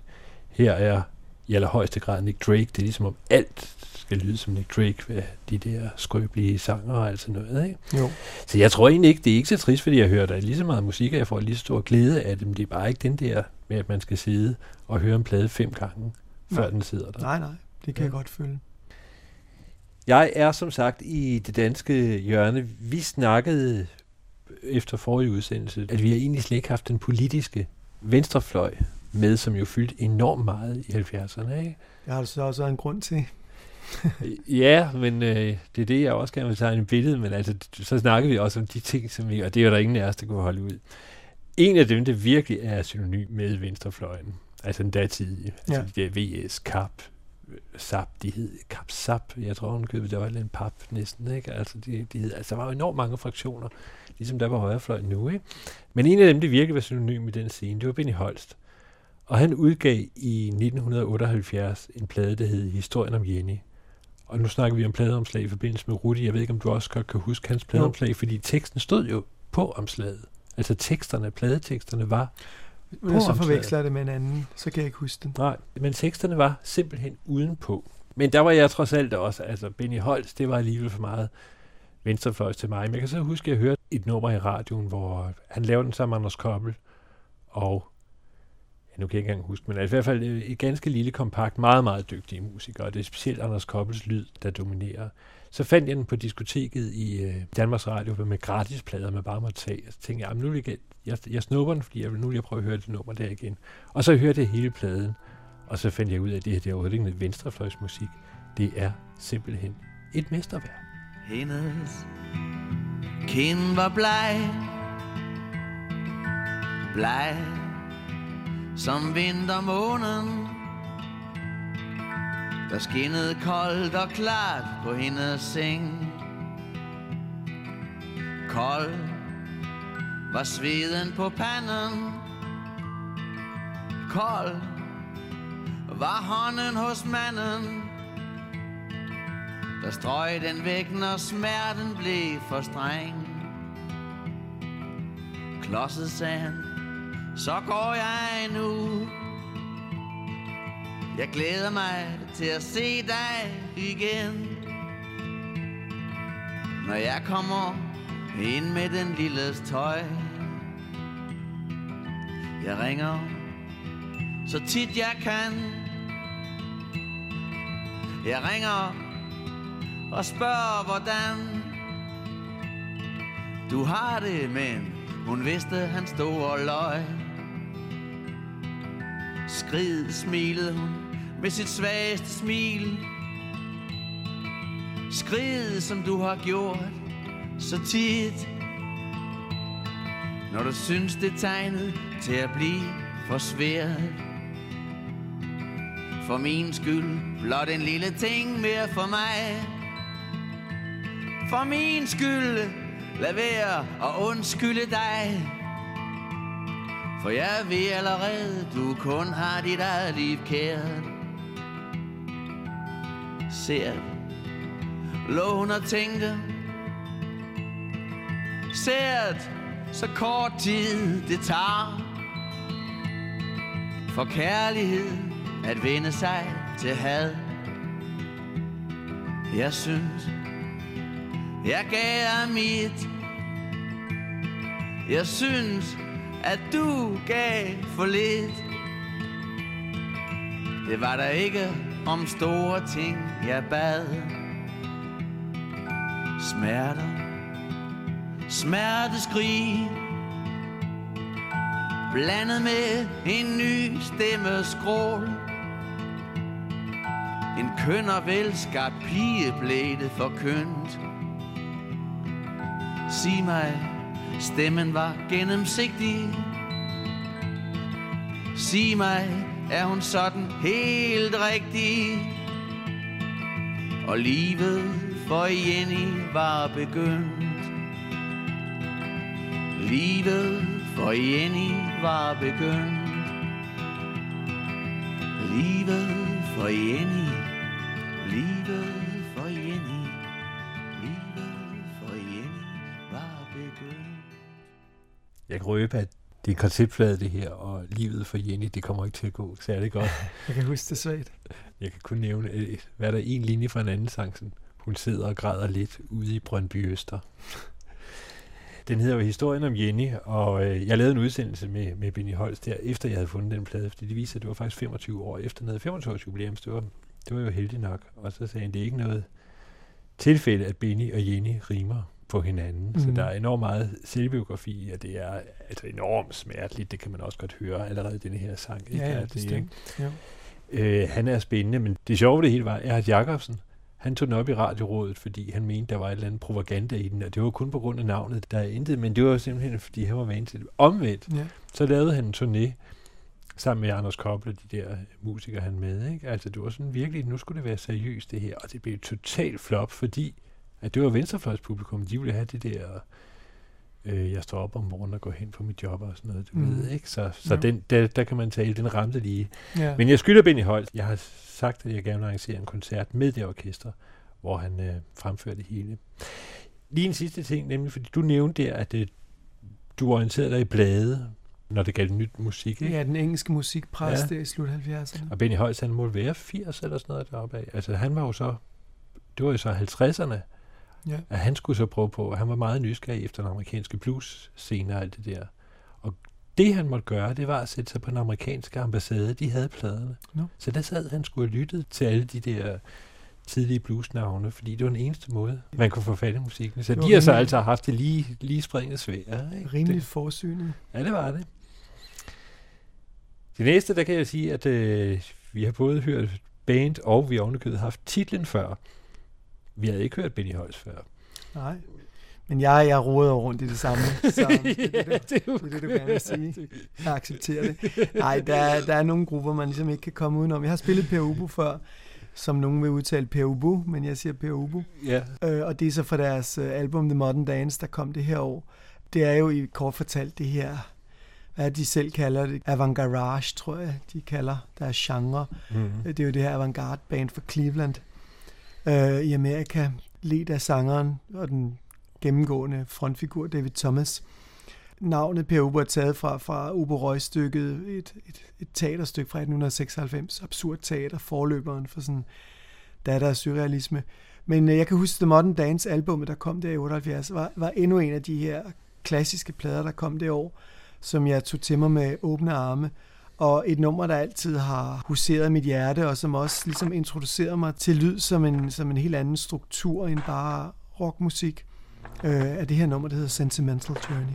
Her er i allerhøjeste grad Nick Drake. Det er ligesom om alt skal lyde som Nick Drake ved de der skrøbelige sanger og alt sådan noget. Ikke? Jo. Så jeg tror egentlig ikke, det er ikke så trist, fordi jeg hører der lige så meget musik, og jeg får lige så stor glæde af dem. Det er bare ikke den der med, at man skal sidde og høre en plade fem gange, før Nej. den sidder der. Nej, nej, det kan Ja. jeg godt føle. Jeg er som sagt i det danske hjørne. Vi snakkede efter forrige udsendelse, at vi har egentlig slet ikke haft den politiske venstrefløj med, som jo fyldte enormt meget i 70'erne. Ikke? Det har du så også en grund til. Ja, men øh, det er det, jeg også gerne vil tage en billede, men altså, så snakker vi også om de ting, som vi, og det er jo der ingen af os, der kunne holde ud. En af dem, der virkelig er synonym med venstrefløjen, altså den datidige, altså Ja. de der VS, KAP, SAP, de hed KAP, SAP, jeg tror, hun købte, der var en pap næsten, ikke? Altså, de, de hed, altså, der var jo enormt mange fraktioner, ligesom der på højrefløjen nu, ikke? Men en af dem, der virkelig var synonym med den scene, det var Benny Holst. Og han udgav i 1978 en plade, der hed Historien om Jenny. Og nu snakker vi om pladeomslag i forbindelse med Rudi. Jeg ved ikke, om du også godt kan huske hans pladeomslag, fordi teksten stod jo på omslaget. Altså teksterne, pladeteksterne var... Men På så forveksler jeg det med en anden, så kan jeg ikke huske den. Nej, men teksterne var simpelthen udenpå. Men der var jeg trods alt også, altså Benny Holst, det var alligevel for meget venstrefløjs til mig. Men jeg kan så huske, at jeg hørte et nummer i radioen, hvor han lavede den sammen med Anders Koppel, og ja, nu kan jeg ikke engang huske, men altså i hvert fald øh, et ganske lille kompakt, meget, meget dygtige musikere, og det er specielt Anders Koppels lyd, der dominerer. Så fandt jeg den på diskoteket i øh, Danmarks Radio med gratisplader, man bare måtte tage. Og så tænkte jeg, ah, nu vil jeg, jeg, jeg snupper den, fordi jeg vil, nu vil jeg prøve at høre det nummer der igen. Og så hørte jeg hele pladen, og så fandt jeg ud af, at det her det er overhovedet ikke noget venstrefløjsmusik. Det er simpelthen et mesterværk. Hendes kind var bleg. Bleg Som vintermånen. Der skinnede koldt og klart på hendes seng. Kold Var sveden på panden. Kold Var hånden hos manden der strøg den væk, når smerten blev for streng. Klodset sagde han, så går jeg nu. Jeg glæder mig til at se dig igen. Når jeg kommer ind med den lille tøj. Jeg ringer så tit jeg kan. Jeg ringer og spørger hvordan du har det, men hun vidste, han stod og løg. Skrid smilede hun med sit svageste smil. Skrid, som du har gjort så tit. Når du synes, det tegnet til at blive for svært. For min skyld, blot en lille ting mere for mig. For min skyld, lad være og undskylde dig. For jeg ved allerede, du kun har dit eget liv kært. Ser, lå hun og tænkte. Sært, så kort tid det tager. For kærlighed at vende sig til had. Jeg synes, jeg gav dig mit Jeg synes at du gav for lidt. Det var der ikke om store ting jeg bad. Smerter. Smerteskrig. Blandet med en ny stemmeskrål En køn og velskabt pige blev det for kønt sig mig, stemmen var gennemsigtig Sig mig, er hun sådan helt rigtig? Og livet for Jenny var begyndt. Livet for Jenny var begyndt. Livet for Jenny, livet Jeg kan røbe, at det er konceptflade det her, og livet for Jenny, det kommer ikke til at gå særlig godt. Jeg kan huske det svagt. Jeg kan kun nævne, øh, hvad er der en linje fra en anden sang, sådan, hun sidder og græder lidt ude i Brøndby Øster. Den hedder jo Historien om Jenny, og øh, jeg lavede en udsendelse med, med Benny Holst der, efter jeg havde fundet den plade, fordi det viser, at det var faktisk 25 år efter, den havde 25 års jubilæum, det var, det var jo heldig nok. Og så sagde han, det er ikke noget tilfælde, at Benny og Jenny rimer på hinanden. Mm. Så der er enormt meget selvbiografi, og det er altså enormt smerteligt. Det kan man også godt høre allerede i denne her sang. Ikke? Ja, ja, det, bestemt. Ja. Øh, han er spændende, men det sjove det hele var, at Jacobsen, han tog den op i radiorådet, fordi han mente, der var et eller andet propaganda i den, og det var kun på grund af navnet, der er intet, men det var simpelthen, fordi han var vant til det. Omvendt, Ja. så lavede han en turné sammen med Anders Koble, de der musikere, han med. Ikke? Altså, det var sådan virkelig, nu skulle det være seriøst, det her, og det blev et totalt flop, fordi at det var venstrefløjspublikum, de ville have det der, øh, jeg står op om morgenen og går hen på mit job og sådan noget, du Mm. ved, ikke? Så, så Ja. den, der, der kan man tale, den ramte lige. Ja. Men jeg skylder Benny Holt. Jeg har sagt, at jeg gerne vil arrangere en koncert med det orkester, hvor han øh, fremfører det hele. Lige en sidste ting, nemlig fordi du nævnte der, at øh, du orienterede dig i blade, når det galt nyt musik, ikke? ja, den engelske musikpres Ja. der i slut 70'erne. Og Benny Holst, han må være 80 eller sådan noget deroppe af. Altså han var jo så, det var jo så 50'erne, Ja. at han skulle så prøve på, han var meget nysgerrig efter den amerikanske blues scene og alt det der. Og det han måtte gøre, det var at sætte sig på den amerikanske ambassade, de havde pladerne. Nå. Så der sad han skulle have lyttet til alle de der tidlige bluesnavne, fordi det var den eneste måde, man kunne få fat i musikken. Så de har så altså haft det lige, lige springet svært. Ikke? Rimeligt forsynet. ja, det var det. Det næste, der kan jeg sige, at øh, vi har både hørt band, og vi har ovenikøbet haft titlen før. Vi havde ikke hørt Benny Holst før. Nej. Men jeg, jeg roder rundt i det samme. Så det, er det, det, det, det, du gerne vil sige. Jeg accepterer det. Nej, der, er- der er nogle grupper, man ligesom ikke kan komme udenom. Jeg har spillet Per Ubu før, som nogen vil udtale Per Ubu, men jeg siger Per Ubu. Ja, Øh, og det er så fra deres øh, album The Modern Dance, der kom det her år. Det er jo i kort fortalt det her, hvad de selv kalder det, avantgarage, tror jeg, de kalder deres genre. mm. Det er jo det her avantgarde band fra Cleveland øh, i Amerika, ledt af sangeren og den gennemgående frontfigur David Thomas. Navnet Per Uber er taget fra, fra Oberoi-stykket, et, et, et teaterstykke fra 1896, absurd teater, forløberen for sådan datter af surrealisme. Men øh, jeg kan huske, The Modern Dance albummet, der kom der i 78, var, var endnu en af de her klassiske plader, der kom det år, som jeg tog til mig med åbne arme. Og et nummer, der altid har huseret mit hjerte, og som også ligesom introducerede mig til lyd som en, som en helt anden struktur end bare rockmusik, øh, er det her nummer, der hedder Sentimental Journey.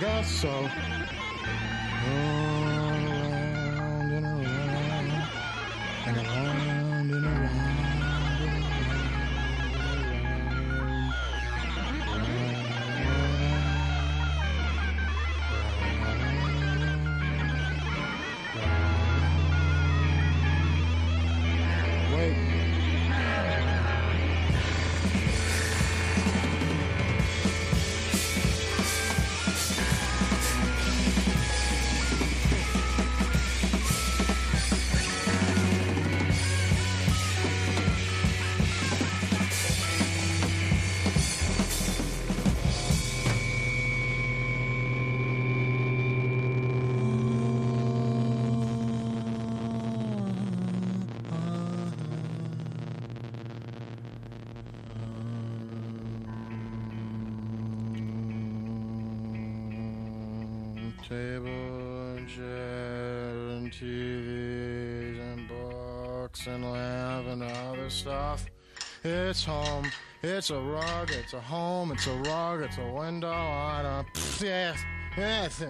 Guess so. Table and chair and TVs and books and lamp and other stuff. It's home. It's a rug. It's a home. It's a rug. It's a window. I don't. Yes. Yes.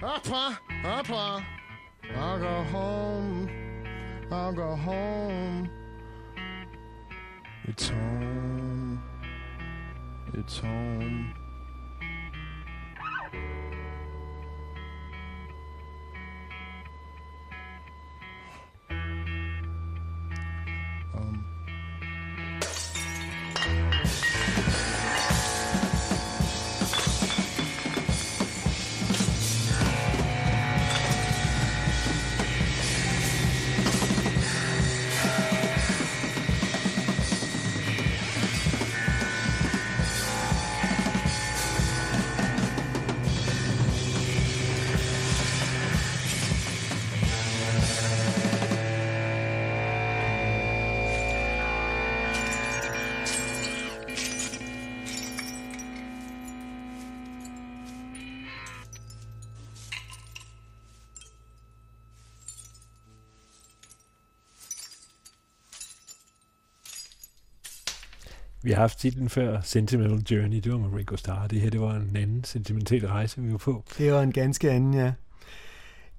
Up? Up, huh? I'll go home. I'll go home. It's home. It's home. Vi har haft titlen før, Sentimental Journey, det var med Ringo Starr. Det her, det var en anden sentimental rejse, vi var på. Det var en ganske anden, ja.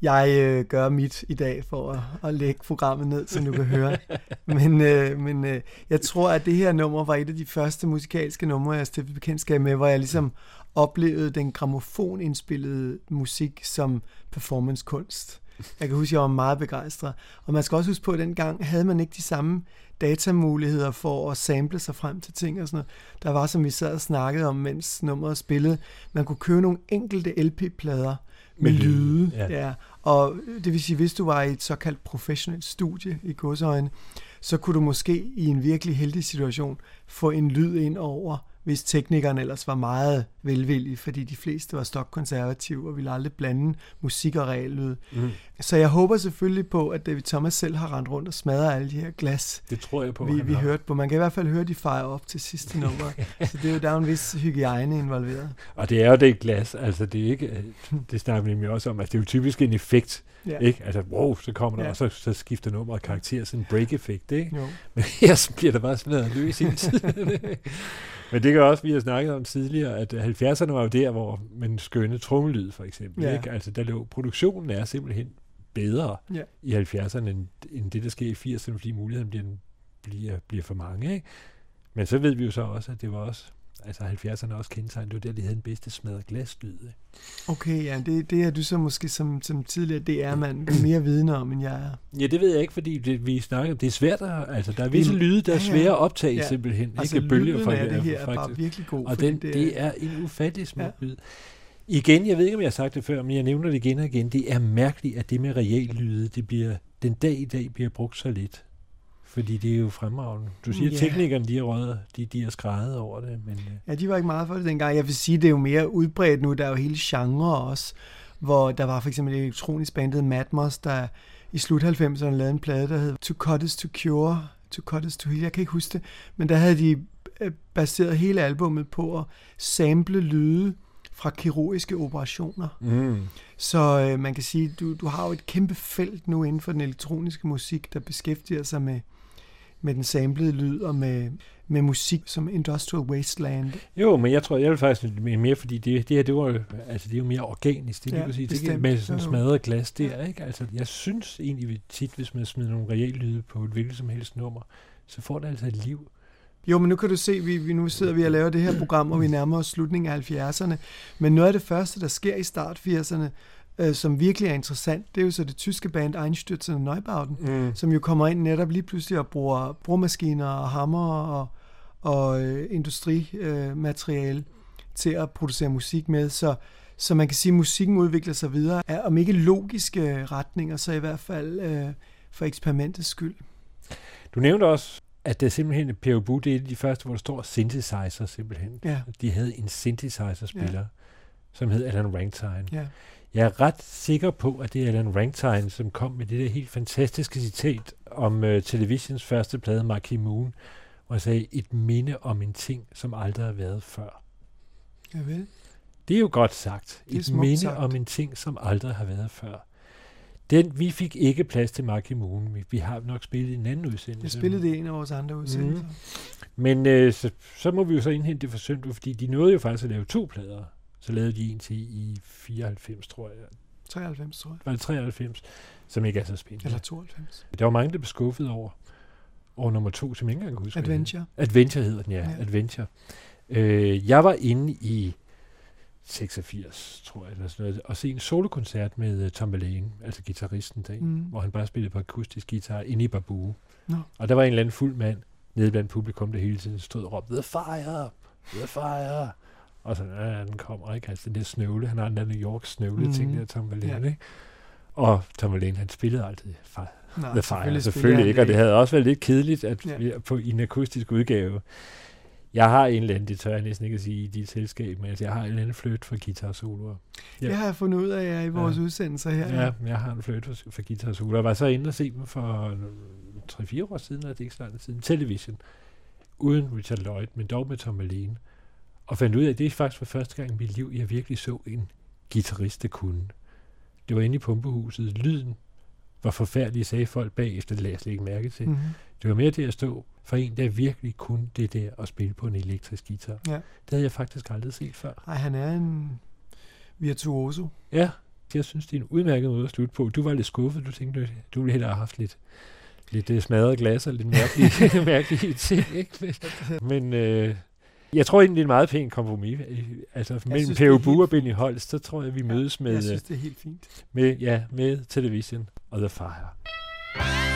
Jeg øh, gør mit i dag for at, at lægge programmet ned, så du kan høre. Men, øh, men øh, jeg tror, at det her nummer var et af de første musikalske numre, jeg stiftede bekendtskab med, hvor jeg ligesom oplevede den gramofonindspillede musik som performancekunst. Jeg kan huske, at jeg var meget begejstret. Og man skal også huske på, at dengang havde man ikke de samme datamuligheder for at sample sig frem til ting og sådan noget. Der var, som vi sad og snakkede om, mens nummeret spillede, man kunne købe nogle enkelte LP-plader med, Med lyde, ja. Ja. Og det vil sige, hvis du var i et såkaldt professionelt studie i godsøjne, så kunne du måske i en virkelig heldig situation få en lyd ind over hvis teknikeren ellers var meget velvillig, fordi de fleste var stokkonservative og ville aldrig blande musik og reallyd. Mm. Så jeg håber selvfølgelig på, at David Thomas selv har rendt rundt og smadret alle de her glas, Det tror jeg på. vi, vi har. hørte på. Man kan i hvert fald høre, de fejrer op til sidste nummer. så det er jo, der er en vis hygiejne involveret. Og det er jo det glas, altså det er ikke, øh, det snakker vi nemlig også om, at det er jo typisk en effekt, Ja. ikke? Altså, wow, så kommer der, Ja. og så, så skifter nummeret karakter, sådan en break-effekt, ikke? Jo. Men her bliver der bare smadret løs hele tiden. Men det kan også, vi har snakket om tidligere, at 70'erne var jo der, hvor man skønne trommelyd, for eksempel, Ja. ikke? Altså, der lå, produktionen er simpelthen bedre Ja. i 70'erne, end, end det, der sker i 80'erne, fordi muligheden bliver, bliver, bliver for mange, ikke? Men så ved vi jo så også, at det var også, altså 70'erne også kendetegnet, det var der, de havde den bedste smadret glaslyd, ikke? Okay, ja, det, det er du så måske som, som tidligere DR-mand mere vidne om, end jeg er. Ja, det ved jeg ikke, fordi det, vi snakker, det er svært at, altså der er visse lyde, der er svære at optage Ja. simpelthen, Altså, ikke bølger fra det her er fra- bare virkelig god. Og den, det, det er, er en ufattelig smuk ja. lyd. Igen, jeg ved ikke, om jeg har sagt det før, men jeg nævner det igen og igen. Det er mærkeligt, at det med reallyde, det bliver, den dag i dag bliver brugt så lidt. Fordi det er jo fremragende. Du siger, at teknikerne, de har røget, de, de har skrejet over det, men øh, Ja, de var ikke meget for det dengang. Jeg vil sige, det er jo mere udbredt nu. Der er jo hele genre også, hvor der var for eksempel elektronisk bandet Matmos, der i slut 90'erne lavede en plade, der hed To Cut Is To Cure, To Cut Is To Heal. Jeg kan ikke huske det, men der havde de øh, baseret hele albummet på at sample lyde fra kirurgiske operationer. mm, Så øh, man kan sige, du, du har jo et kæmpe felt nu inden for den elektroniske musik, der beskæftiger sig med, med den samlede lyd og med, med musik som Industrial Wasteland. Jo, men jeg tror, jeg vil faktisk mere, fordi det, det her, det var jo, altså det er jo mere organisk, det Ja, lige præcis, det bestemt. med sådan smadret glas der, ikke? Altså, jeg synes egentlig tit, hvis man smider nogle reallyde på et hvilket som helst nummer, så får det altså et liv. Jo, men nu kan du se, vi, vi nu sidder vi og laver det her program, og vi nærmer os slutningen af 70'erne. Men noget af det første, der sker i start 80'erne, øh, som virkelig er interessant, det er jo så det tyske band Einstürzende Neubauten, Mm. som jo kommer ind netop lige pludselig og bruger brugmaskiner og hammer og, og øh, industrimateriale til at producere musik med. Så, så man kan sige, at musikken udvikler sig videre, er, om ikke logiske retninger, så i hvert fald øh, for eksperimentets skyld. Du nævnte også, at det er simpelthen P.O. Bu, det er af de første, hvor der står synthesizer simpelthen. Ja, De havde en synthesizer-spiller, ja. som hed Alan Ragtime. ja. Jeg er ret sikker på, at det er Alan Ragtime, som kom med det der helt fantastiske citat om uh, televisions første plade, Marquee Moon, hvor han sagde, et minde om en ting, som aldrig har været før. Ja vel. Det er jo godt sagt. Et minde sagt. om en ting, som aldrig har været før. Den, vi fik ikke plads til Marquee Moon. Vi, vi har nok spillet en anden udsendelse. Jeg spillede det i en af vores andre udsendelser. Men øh, så, så må vi jo så indhente det for Søndru, fordi de nåede jo faktisk at lave to plader. Så lavede de en til i 94, tror jeg. 93, tror jeg. Var det 93? Som ikke er så spændende. Eller 92. Der var mange, der blev skuffet over, over nummer to, som jeg ikke engang kan huske. Adventure. Adventure hedder den, ja. Ja. Adventure. Øh, jeg var inde i 86, tror jeg, eller sådan noget, og se en solokoncert med uh, Tom Verlaine, altså gitarristen der, Mm. hvor han bare spillede på akustisk guitar inde i Babu. Nå. Og der var en eller anden fuld mand nede blandt publikum, der hele tiden stod og råbte, The Fire! The Fire! Og så, ja, den kommer ikke, altså den der snøvle, han har den der New York snøvle Mhm. ting der, Tom Verlaine, Ja. ikke? Og Tom Verlaine, han spillede altid Fire. Nej, The Fire, selvfølgelig, selvfølgelig ikke, og det havde også været lidt kedeligt at, Ja. ja. på, i en akustisk udgave. Jeg har en eller anden, det tør jeg næsten ikke at sige i dit selskab, men altså, jeg har en eller anden fløjt for guitar-soloer. Ja. Det har jeg fundet ud af jer i vores Ja. udsendelser her. Ja, jeg har en fløjt for, for guitar-soloer. Jeg var så inde og se dem for 3-4 år siden, eller det er ikke så lang tid siden, Television, uden Richard Lloyd, men dog med Tom Verlaine. Og fandt ud af, at det er faktisk for første gang i mit liv, jeg virkelig så en guitarist, der kunne. Det var inde i pumpehuset. Lyden var forfærdelig, sagde folk bagefter, det lagde jeg slet ikke mærke til. Mm-hmm. Det var mere det at stå for en, der virkelig kunne det der at spille på en elektrisk guitar. Ja. Det havde jeg faktisk aldrig set før. Ej, han er en virtuoso. Ja, jeg synes, det er en udmærket måde at slutte på. Du var lidt skuffet. Du tænkte, du ville hellere have haft lidt, lidt øh, smadret glas og lidt mærkelige, mærkelige ting. Ikke? Men øh, jeg tror egentlig, det er en meget pæn kompromis. Øh, Altså mellem Bu og Benny Holst, så tror jeg, vi mødes med, jeg øh, synes, det er helt fint. med, ja, med Television og The Fire.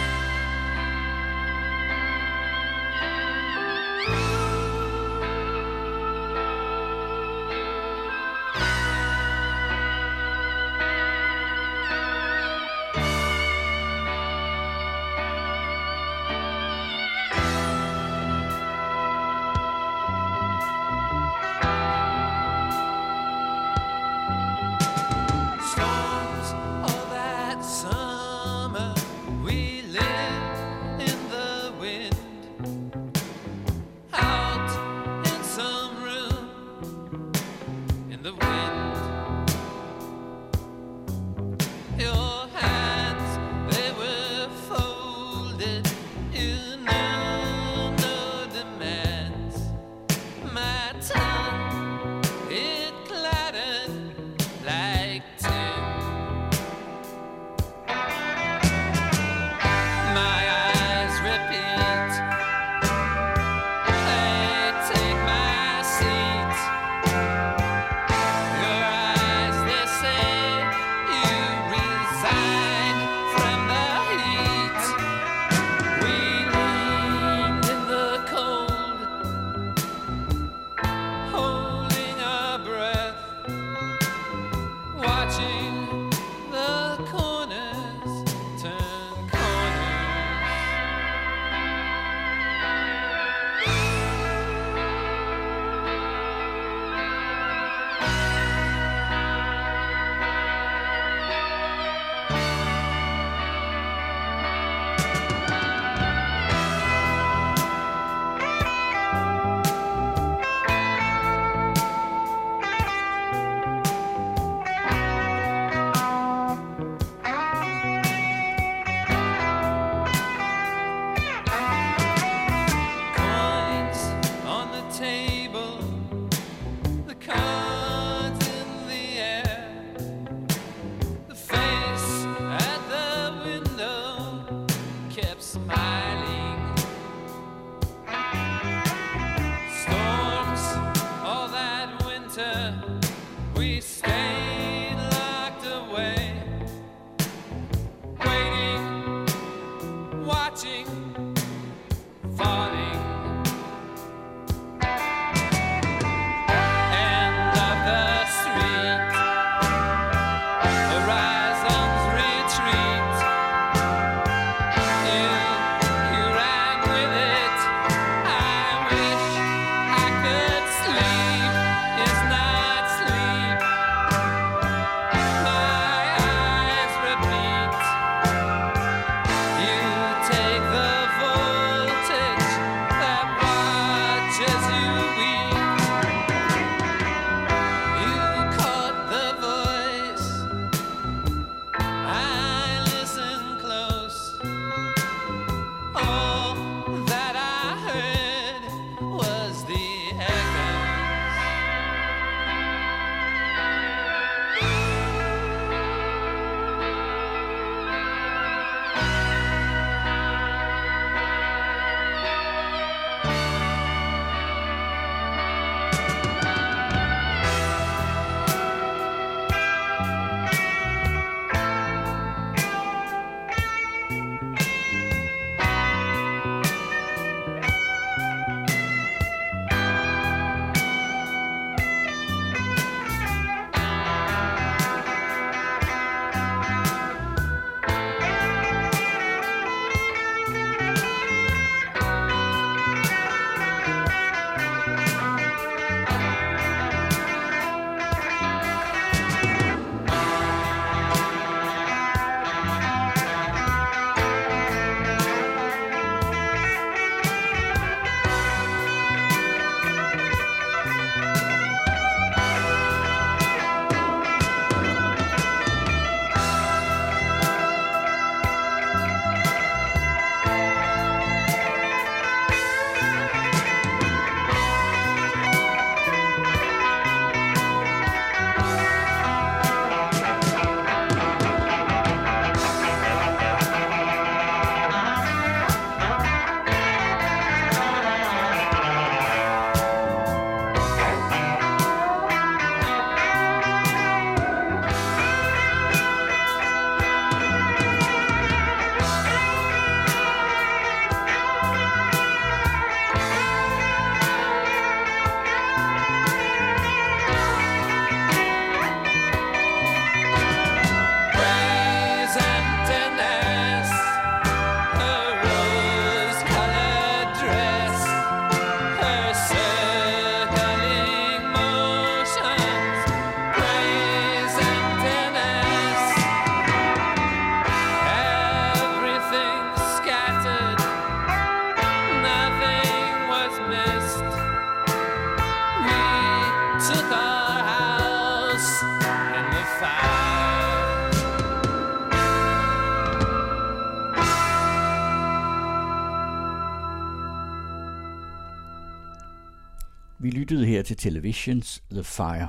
Til Televisions The Fire.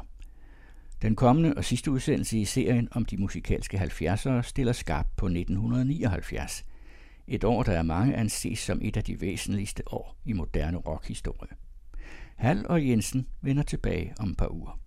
Den kommende og sidste udsendelse i serien om de musikalske 70'ere stiller skarp på 1979. Et år, der er mange anses som et af de væsentligste år i moderne rockhistorie. Hal og Jensen vender tilbage om et par uger.